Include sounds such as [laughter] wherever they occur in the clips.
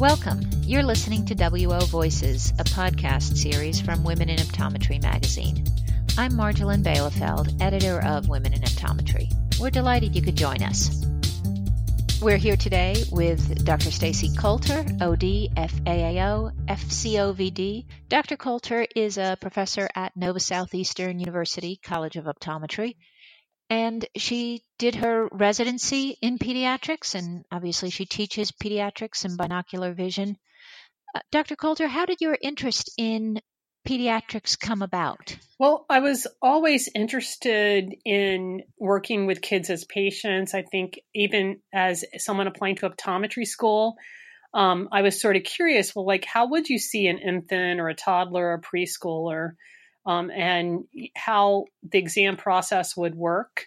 Welcome. You're listening to WO Voices, a podcast series from Women in Optometry magazine. I'm Marjolijn Bijleveld, editor of Women in Optometry. We're delighted you could join us. We're here today with Dr. Stacy Coulter, OD, FAAO, FCOVD. Dr. Coulter is a professor at Nova Southeastern University College of Optometry, and she did her residency in pediatrics, and obviously she teaches pediatrics and binocular vision. Uh, Dr. Coulter, how did your interest in pediatrics come about? Well, I was always interested in working with kids as patients. I think even as someone applying to optometry school, um, I was sort of curious. Well, like, how would you see an infant or a toddler or a preschooler, um, and how the exam process would work?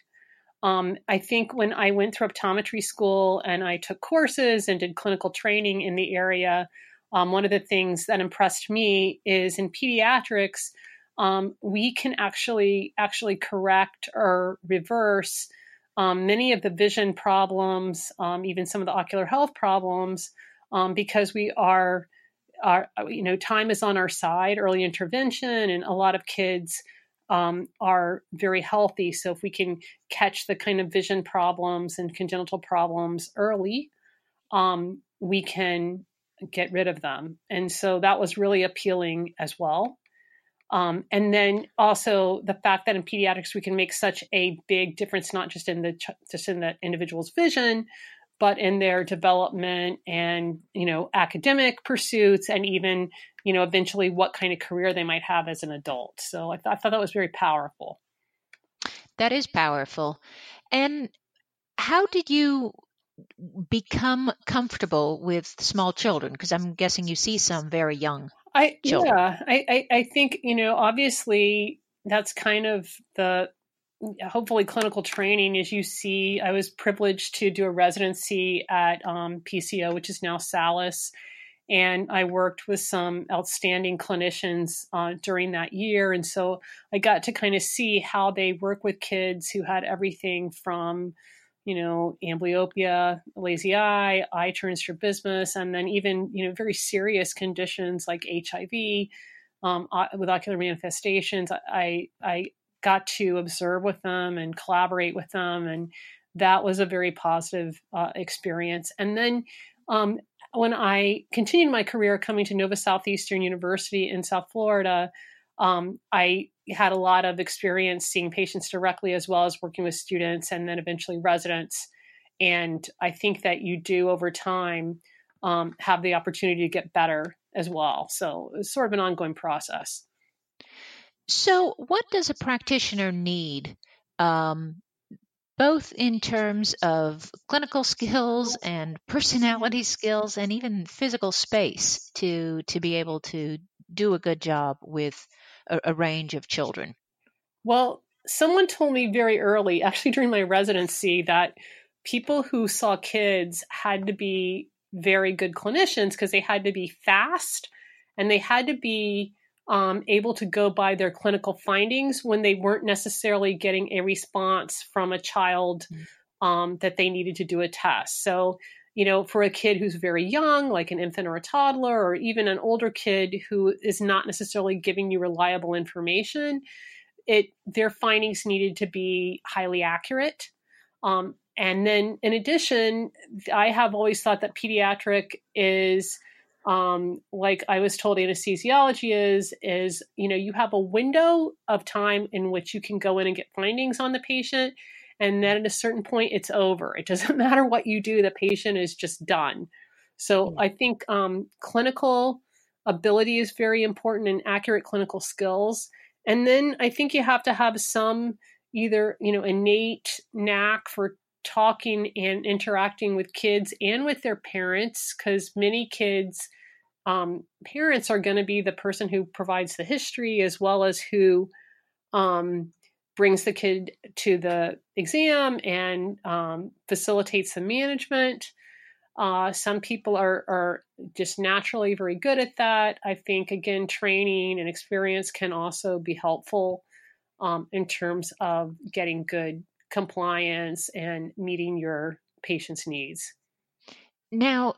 Um, I think when I went through optometry school and I took courses and did clinical training in the area, um, one of the things that impressed me is in pediatrics, um, we can actually actually correct or reverse um, many of the vision problems, um, even some of the ocular health problems, um, because we are, are, you know, time is on our side, early intervention, and a lot of kids um, are very healthy. So if we can catch the kind of vision problems and congenital problems early, um, we can get rid of them. And so that was really appealing as well. Um, and then also the fact that in pediatrics we can make such a big difference, not just in the just in the individual's vision, but in their development and you know academic pursuits, and even you know eventually what kind of career they might have as an adult. So I, th- I thought that was very powerful. That is powerful. And how did you become comfortable with small children? Because I'm guessing you see some very young. I children. yeah, I, I I think you know obviously that's kind of the hopefully clinical training as you see i was privileged to do a residency at um, pco which is now salus and i worked with some outstanding clinicians uh, during that year and so i got to kind of see how they work with kids who had everything from you know, amblyopia, lazy eye, eye turns strabismus, and then even, you know, very serious conditions like HIV um, with ocular manifestations. I, I got to observe with them and collaborate with them. And that was a very positive uh, experience. And then um, when I continued my career coming to Nova Southeastern University in South Florida, um, I had a lot of experience seeing patients directly as well as working with students and then eventually residents. And I think that you do over time um, have the opportunity to get better as well. So it's sort of an ongoing process. So, what does a practitioner need, um, both in terms of clinical skills and personality skills, and even physical space, to to be able to do a good job with a, a range of children? Well, someone told me very early, actually during my residency, that people who saw kids had to be very good clinicians because they had to be fast and they had to be um, able to go by their clinical findings when they weren't necessarily getting a response from a child mm. um, that they needed to do a test. So you know, for a kid who's very young, like an infant or a toddler, or even an older kid who is not necessarily giving you reliable information, it their findings needed to be highly accurate. Um, and then, in addition, I have always thought that pediatric is um, like I was told anesthesiology is is you know you have a window of time in which you can go in and get findings on the patient and then at a certain point it's over. It doesn't [laughs] matter what you do the patient is just done. So mm-hmm. i think um, clinical ability is very important and accurate clinical skills. And then i think you have to have some either you know innate knack for talking and interacting with kids and with their parents because many kids um, parents are going to be the person who provides the history as well as who um, brings the kid to the exam and um, facilitates the management. Uh, some people are, are just naturally very good at that. I think, again, training and experience can also be helpful um, in terms of getting good compliance and meeting your patient's needs. Now,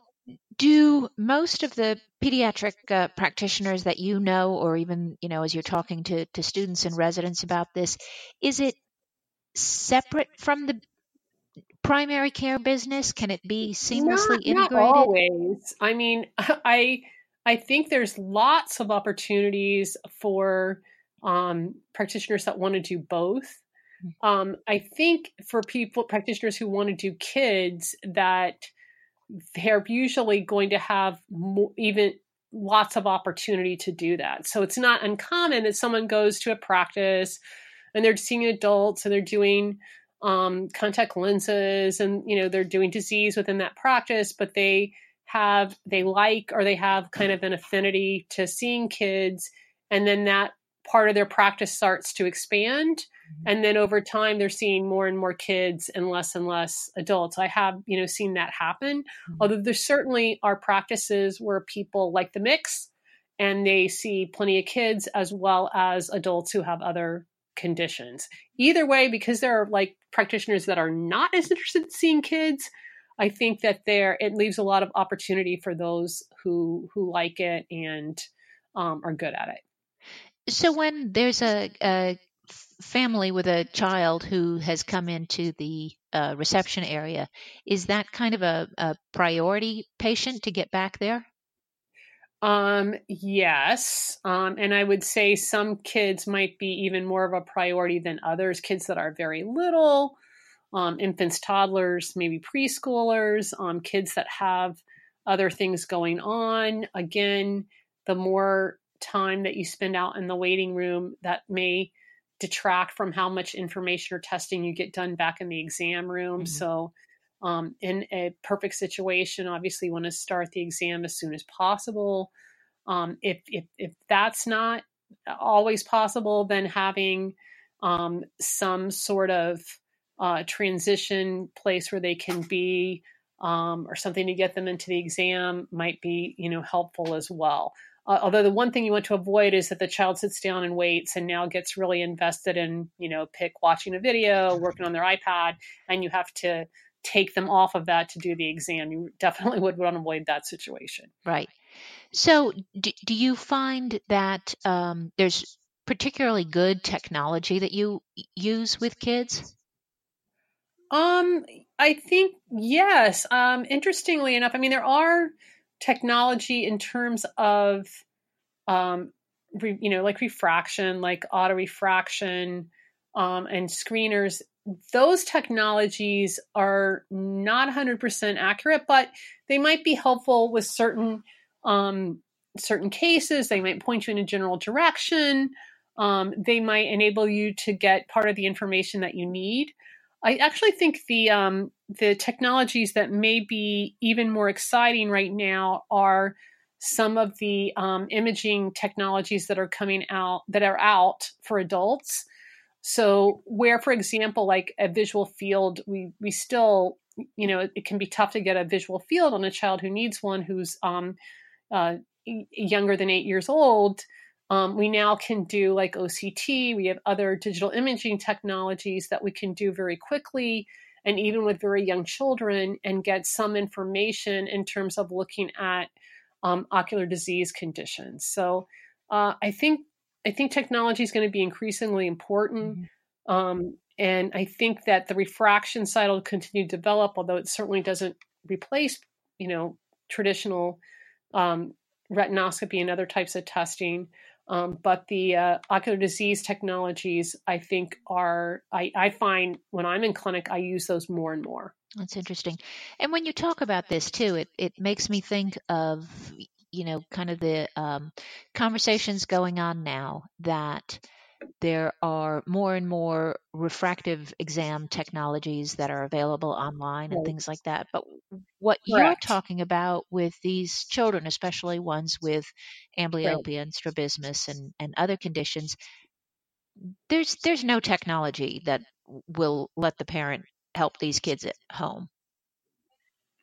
do most of the pediatric uh, practitioners that you know or even you know as you're talking to, to students and residents about this is it separate from the primary care business can it be seamlessly not, integrated not always i mean [laughs] i i think there's lots of opportunities for um, practitioners that want to do both. Um, i think for people practitioners who want to do kids that they're usually going to have more, even lots of opportunity to do that. So it's not uncommon that someone goes to a practice and they're seeing adults and they're doing um, contact lenses and you know they're doing disease within that practice, but they have they like or they have kind of an affinity to seeing kids, and then that part of their practice starts to expand. Mm-hmm. and then over time they're seeing more and more kids and less and less adults. I have you know seen that happen. Mm-hmm. although there certainly are practices where people like the mix and they see plenty of kids as well as adults who have other conditions. Either way because there are like practitioners that are not as interested in seeing kids i think that there it leaves a lot of opportunity for those who who like it and um, are good at it so when there's a, a family with a child who has come into the uh, reception area, is that kind of a, a priority patient to get back there? Um, yes. Um, and I would say some kids might be even more of a priority than others. Kids that are very little, um, infants, toddlers, maybe preschoolers, um, kids that have other things going on. Again, the more time that you spend out in the waiting room that may detract from how much information or testing you get done back in the exam room. Mm-hmm. So, um, in a perfect situation, obviously, you want to start the exam as soon as possible. Um, if, if if that's not always possible, then having um, some sort of uh, transition place where they can be um, or something to get them into the exam might be you know helpful as well. Uh, although the one thing you want to avoid is that the child sits down and waits and now gets really invested in, you know, pick watching a video, working on their iPad, and you have to take them off of that to do the exam. You definitely [laughs] would want to avoid that situation. Right. So, do, do you find that um, there's particularly good technology that you use with kids? Um, I think yes. Um, interestingly enough, I mean there are technology in terms of um, re, you know like refraction like auto refraction um, and screeners those technologies are not 100% accurate but they might be helpful with certain um, certain cases. They might point you in a general direction. Um, they might enable you to get part of the information that you need I actually think the um, the technologies that may be even more exciting right now are some of the um, imaging technologies that are coming out that are out for adults. So, where, for example, like a visual field, we we still, you know, it, it can be tough to get a visual field on a child who needs one who's um, uh, younger than eight years old. Um, we now can do like OCT. We have other digital imaging technologies that we can do very quickly and even with very young children and get some information in terms of looking at um, ocular disease conditions. So uh, I think I think technology is going to be increasingly important. Mm-hmm. Um, and I think that the refraction side will continue to develop, although it certainly doesn't replace, you know, traditional um, retinoscopy and other types of testing. Um, but the uh, ocular disease technologies, I think, are, I, I find when I'm in clinic, I use those more and more. That's interesting. And when you talk about this too, it, it makes me think of, you know, kind of the um, conversations going on now that there are more and more refractive exam technologies that are available online and things like that. But what Correct. you're talking about with these children, especially ones with amblyopia right. and strabismus and, and other conditions, there's there's no technology that will let the parent help these kids at home.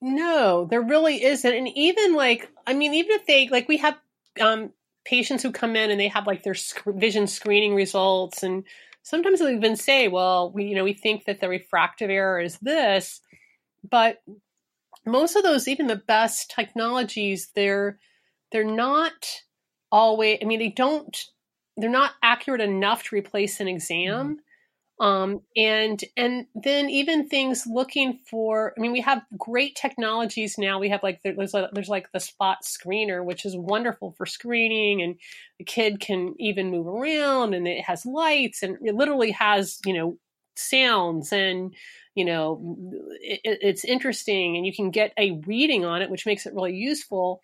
No, there really isn't. And even like, I mean, even if they like, we have um, patients who come in and they have like their vision screening results and sometimes they'll even say well we you know we think that the refractive error is this but most of those, even the best technologies, they're they're not always. I mean, they don't. They're not accurate enough to replace an exam. Mm-hmm. Um, and and then even things looking for. I mean, we have great technologies now. We have like there's a, there's like the spot screener, which is wonderful for screening, and the kid can even move around, and it has lights, and it literally has you know sounds and you know it, it's interesting and you can get a reading on it which makes it really useful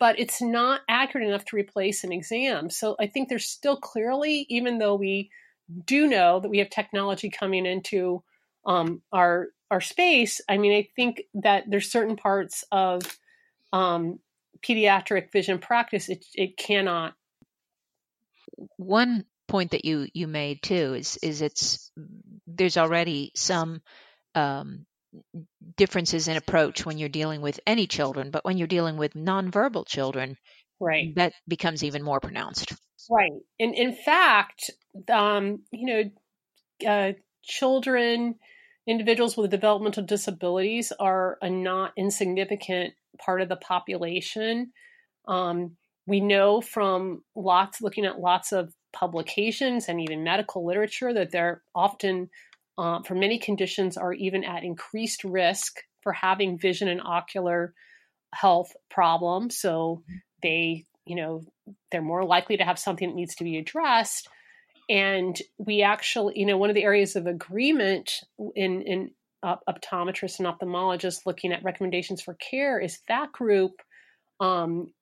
but it's not accurate enough to replace an exam so i think there's still clearly even though we do know that we have technology coming into um, our our space i mean i think that there's certain parts of um, pediatric vision practice it, it cannot one point that you you made too is is it's there's already some um, differences in approach when you're dealing with any children, but when you're dealing with nonverbal children, right, that becomes even more pronounced. Right, and in fact, um, you know, uh, children, individuals with developmental disabilities are a not insignificant part of the population. Um, we know from lots looking at lots of publications and even medical literature that they're often, uh, for many conditions, are even at increased risk for having vision and ocular health problems. So they, you know, they're more likely to have something that needs to be addressed. And we actually, you know, one of the areas of agreement in in uh, optometrists and ophthalmologists looking at recommendations for care is that group um,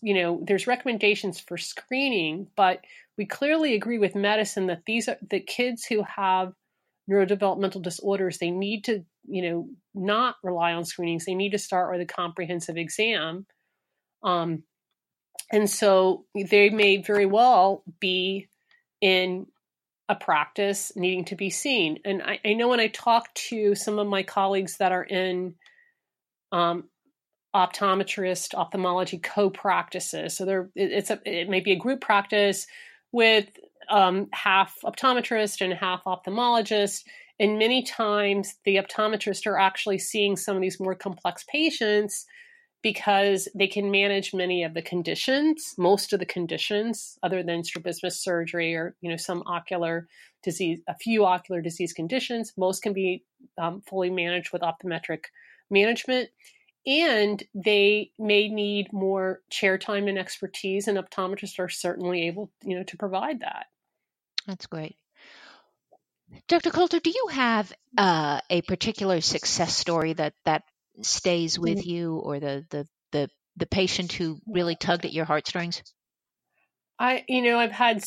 you know, there's recommendations for screening, but we clearly agree with medicine that these are the kids who have neurodevelopmental disorders, they need to, you know, not rely on screenings. They need to start with a comprehensive exam. Um, and so they may very well be in a practice needing to be seen. And I, I know when I talk to some of my colleagues that are in um, optometrist ophthalmology co-practices. So there, it's a it may be a group practice with um, half optometrist and half ophthalmologist. And many times the optometrists are actually seeing some of these more complex patients because they can manage many of the conditions, most of the conditions, other than strabismus surgery or you know some ocular disease, a few ocular disease conditions. Most can be um, fully managed with optometric management. And they may need more chair time and expertise and optometrists are certainly able you know to provide that. That's great. Dr coulter do you have uh, a particular success story that that stays with you or the the the the patient who really tugged at your heartstrings i you know i've had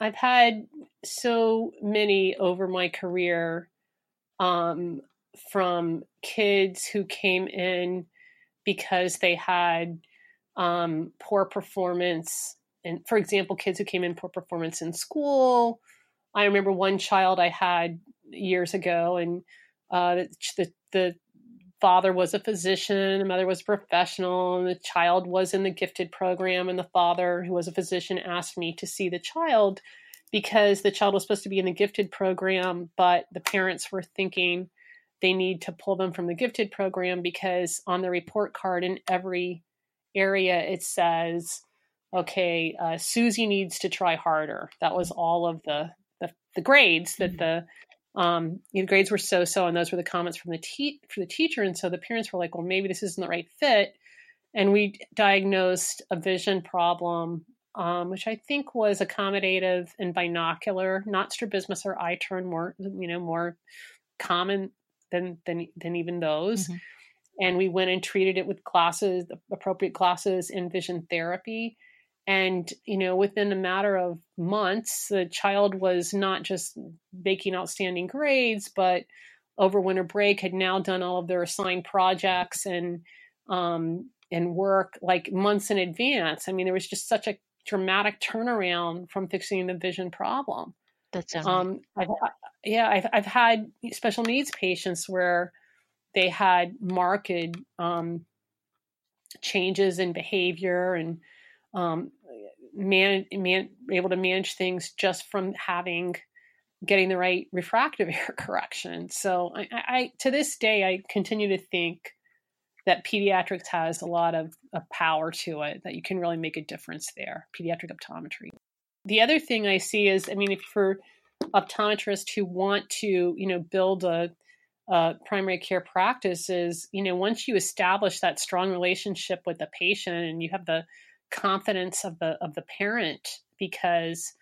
i've had so many over my career um, from kids who came in because they had um, poor performance. And for example, kids who came in poor performance in school. I remember one child I had years ago, and uh, the, the father was a physician, the mother was a professional, and the child was in the gifted program. And the father, who was a physician, asked me to see the child because the child was supposed to be in the gifted program, but the parents were thinking they need to pull them from the gifted program because on the report card in every area it says okay uh, susie needs to try harder that was all of the the, the grades that the um, the grades were so so and those were the comments from the te- for the teacher and so the parents were like well maybe this isn't the right fit and we diagnosed a vision problem um, which I think was accommodative and binocular, not strabismus or eye turn, more you know more common than than than even those. Mm-hmm. And we went and treated it with classes, appropriate classes in vision therapy. And you know, within a matter of months, the child was not just making outstanding grades, but over winter break had now done all of their assigned projects and um, and work like months in advance. I mean, there was just such a dramatic turnaround from fixing the vision problem. That's um, I've, yeah, I've I've had special needs patients where they had marked um, changes in behavior and um, man, man, able to manage things just from having getting the right [laughs] refractive error correction. So I, I, to this day, I continue to think that pediatrics has a lot of, of power to it, that you can really make a difference there, pediatric optometry. The other thing I see is, I mean, for optometrists who want to, you know, build a, a primary care practice is, you know, once you establish that strong relationship with the patient and you have the confidence of the of the parent because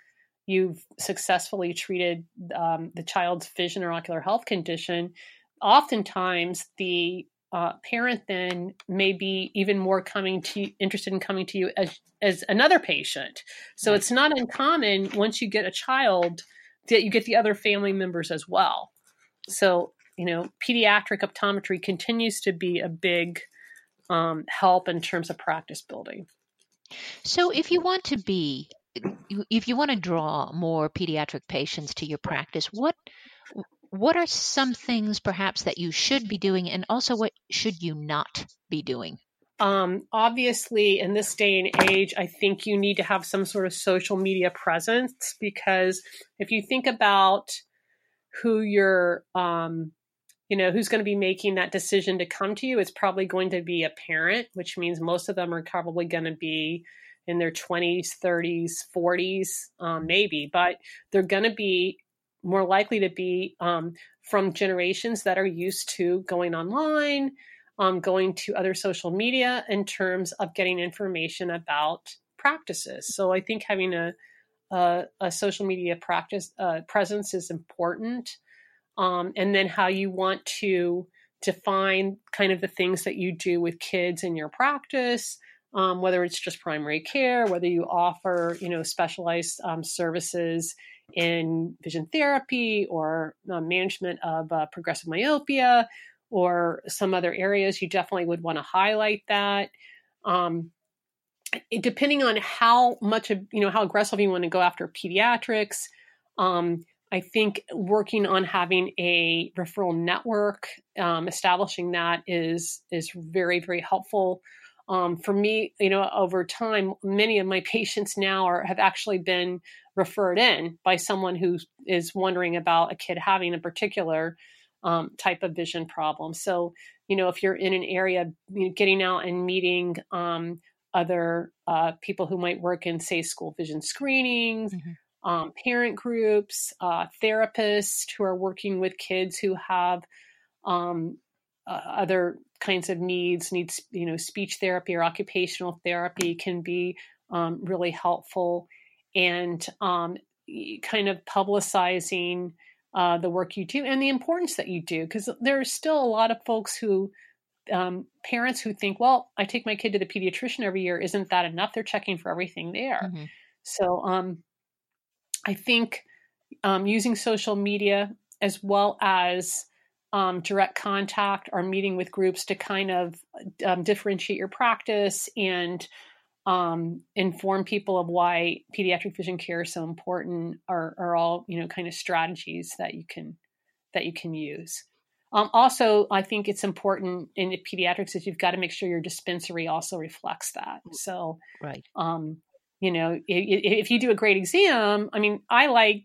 you've successfully treated um, the child's vision or ocular health condition, oftentimes the uh, parent then may be even more coming to interested in coming to you as as another patient. So it's not uncommon once you get a child that you get the other family members as well. So you know, pediatric optometry continues to be a big um, help in terms of practice building. So if you want to be if you want to draw more pediatric patients to your practice, what what are some things perhaps that you should be doing and also what should you not be doing? Um, obviously in this day and age i think you need to have some sort of social media presence because if you think about who you're um, you know who's going to be making that decision to come to you it's probably going to be a parent which means most of them are probably going to be in their 20s 30s 40s um, maybe but they're going to be more likely to be um, from generations that are used to going online, um, going to other social media in terms of getting information about practices. So I think having a a, a social media practice uh, presence is important, um, and then how you want to define kind of the things that you do with kids in your practice. Um, whether it's just primary care, whether you offer, you know, specialized um, services in vision therapy or uh, management of uh, progressive myopia or some other areas, you definitely would want to highlight that. Um, depending on how much of you know how aggressive you want to go after pediatrics, um, I think working on having a referral network, um, establishing that is is very very helpful. Um, for me, you know, over time, many of my [laughs] patients now are have actually been referred in by someone who is wondering about a kid having a particular um, type of vision problem. So, you know, if you're in an area, you know, getting out and meeting um, other uh, people who might work in, say, school vision screenings, mm-hmm. Um, parent groups, uh, therapists who are working with kids who have um, uh, other kinds of needs, needs, you know, speech therapy or occupational therapy can be um, really helpful. And um, kind of publicizing uh, the work you do and the importance that you do because there's still a lot of folks who um, parents who think well i take my kid to the pediatrician every year. Isn't that enough? They're checking for everything there. Mm-hmm. so um, i think um, using social media as well as um, direct contact or meeting with groups to kind of um, differentiate your practice and um, inform people of why pediatric vision care is so important are, are all you know kind of strategies that you can that you can use. Um, also, I think it's important in pediatrics that you've got to make sure your dispensary also reflects that. So, right, um, you know, if, you do a great exam, I mean, I like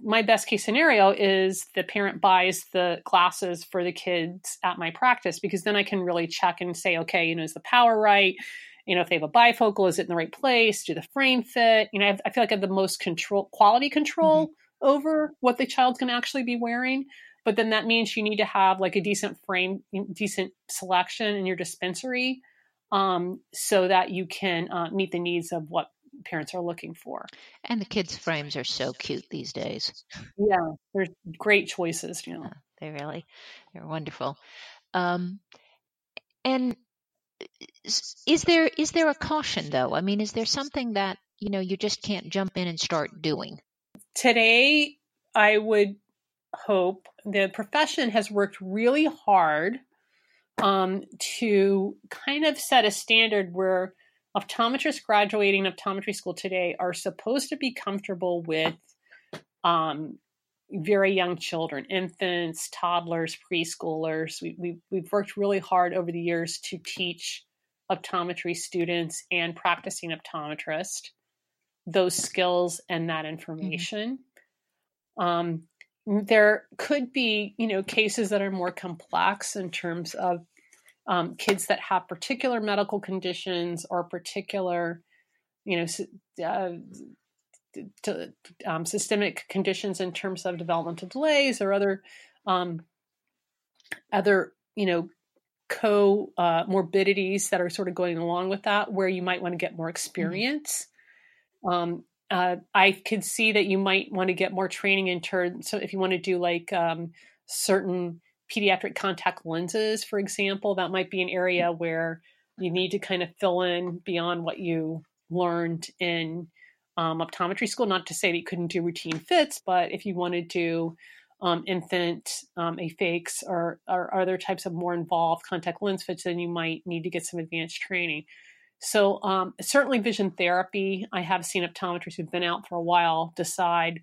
my best case scenario is the parent buys the glasses for the kids at my practice because then I can really check and say, okay, you know, is the power right? you know if they have a bifocal is it in the right place do the frame fit you know i, I feel like i have the most control quality control mm-hmm. over what the child's going to actually be wearing but then that means you need to have like a decent frame decent selection in your dispensary um, so that you can uh, meet the needs of what parents are looking for. And the kids frames are so cute these days. Yeah they're great choices you know. Yeah, they really they're wonderful. Um, and is there is there a caution though? I mean, is there something that you know you just can't jump in and start doing? Today, I would hope the profession has worked really hard um, to kind of set a standard where optometrists graduating optometry school today are supposed to be comfortable with um, very young children, infants, toddlers, preschoolers. We, we, we've worked really hard over the years to teach optometry students and practicing optometrist those skills and that mm-hmm. information. Mm-hmm. Um, there could be, you know, cases that are more complex in terms of um, kids that have particular medical conditions or particular, you know, uh, to, um, systemic conditions in terms of developmental delays or other um, other you know co uh, morbidities that are sort of going along with that where you might want to get more mm-hmm. experience mm-hmm. um, uh, i could see that you might want to get more training in terms so if you want to do like um, certain pediatric contact lenses for example that might be an area where you need to kind of fill in beyond what you learned in um, optometry school. Not to say that you couldn't do routine fits, but if you wanted to um, infant um, aphakics or, or other types of more involved contact lens fits, then you might need to get some advanced training. So um, certainly vision therapy. I have seen optometrists who've been out for a while decide,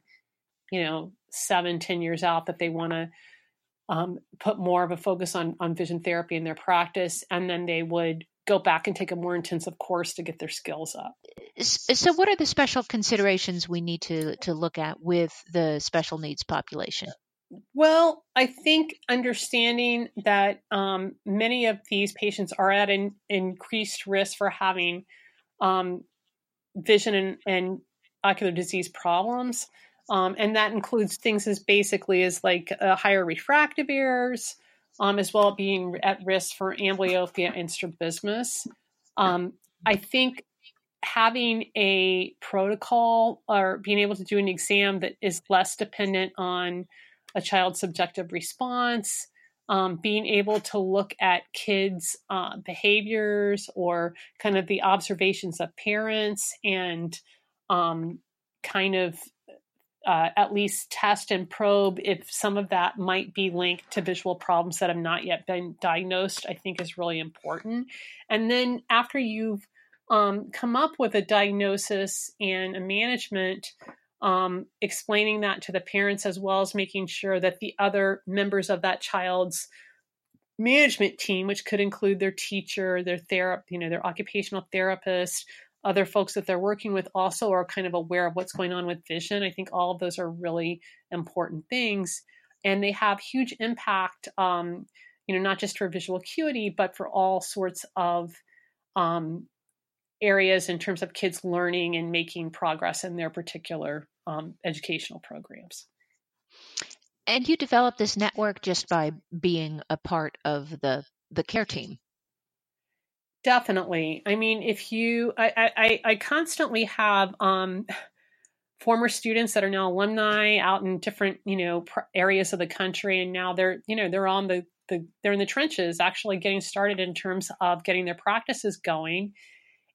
you know, seven, ten years out that they want to um, put more of a focus on on vision therapy in their practice, and then they would go back and take a more intensive course to get their skills up. So, what are the special considerations we need to to look at with the special needs population? Well, I think understanding that um, many of these patients are at an increased risk for having um, vision and, and, ocular disease problems, um, and that includes things as basically as like uh, higher refractive errors, um, as well as being at risk for amblyopia and strabismus. Um, I think having a protocol or being able to do an exam that is less dependent on a child's subjective response, um, being able to look at kids' uh, behaviors or kind of the observations of parents and um, kind of uh, at least test and probe if some of that might be linked to visual problems that have not yet been diagnosed, I think is really important. And then after you've um, come up with a diagnosis and a management, um, explaining that to the parents as well as making sure that the other members of that child's management team, which could include their teacher, their therapist, you know, their occupational therapist, other folks that they're working with also are kind of aware of what's going on with vision. I think all of those are really important things, and they have huge impact. Um, you know, not just for visual acuity, but for all sorts of um, areas in terms of kids learning and making progress in their particular um, educational programs. And you developed this network just by being a part of the the care team. Definitely. I mean, if you, I, I, I constantly have um, former students that are now alumni out in different, you know, areas of the country, and now they're, you know, they're on the, the, they're in the trenches, actually getting started in terms of getting their practices going.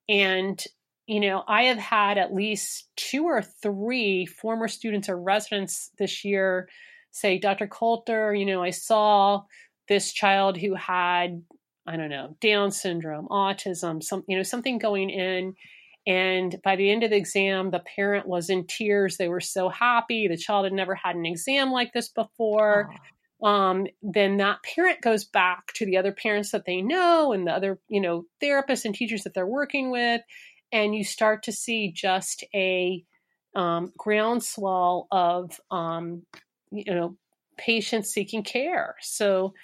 And you know, I have had at least two or three former students or residents this year say, Dr. Coulter, you know, I saw this child who had I don't know, Down syndrome, autism, some, you know, something going in. And by the end of the exam, the parent was in tears. They were so happy. The child had never had an exam like this before. Oh. Um, then that parent goes back to the other parents that they know and the other, you know, therapists and teachers that they're working with. And you start to see just a um, groundswell of, um, you know, patients seeking care. So,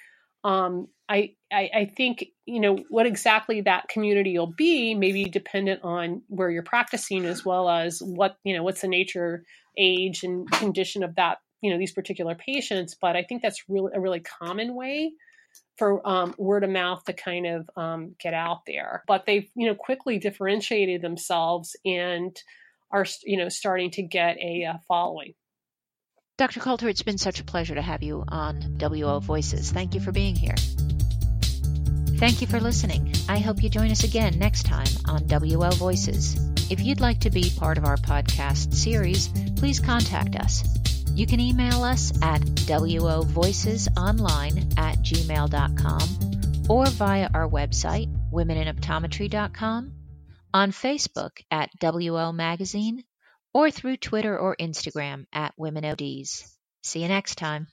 um, I, I, I think you know what exactly that community will be may be dependent on where you're practicing as well as what you know what's the nature age and condition of that you know these particular patients. But i think that's really a really common way for um, word of mouth to kind of um, get out there. But they've you know quickly differentiated themselves and are you know starting to get a uh, following dr coulter it's been such a pleasure to have you on wo voices thank you for being here Thank you for listening. I hope you join us again next time on WO Voices. If you'd like to be part of our podcast series, please contact us. You can email us at wovoicesonline at gmail.com or via our website, womeninoptometry.com, on Facebook at WO Magazine, or through Twitter or Instagram at WomenODs. See you next time.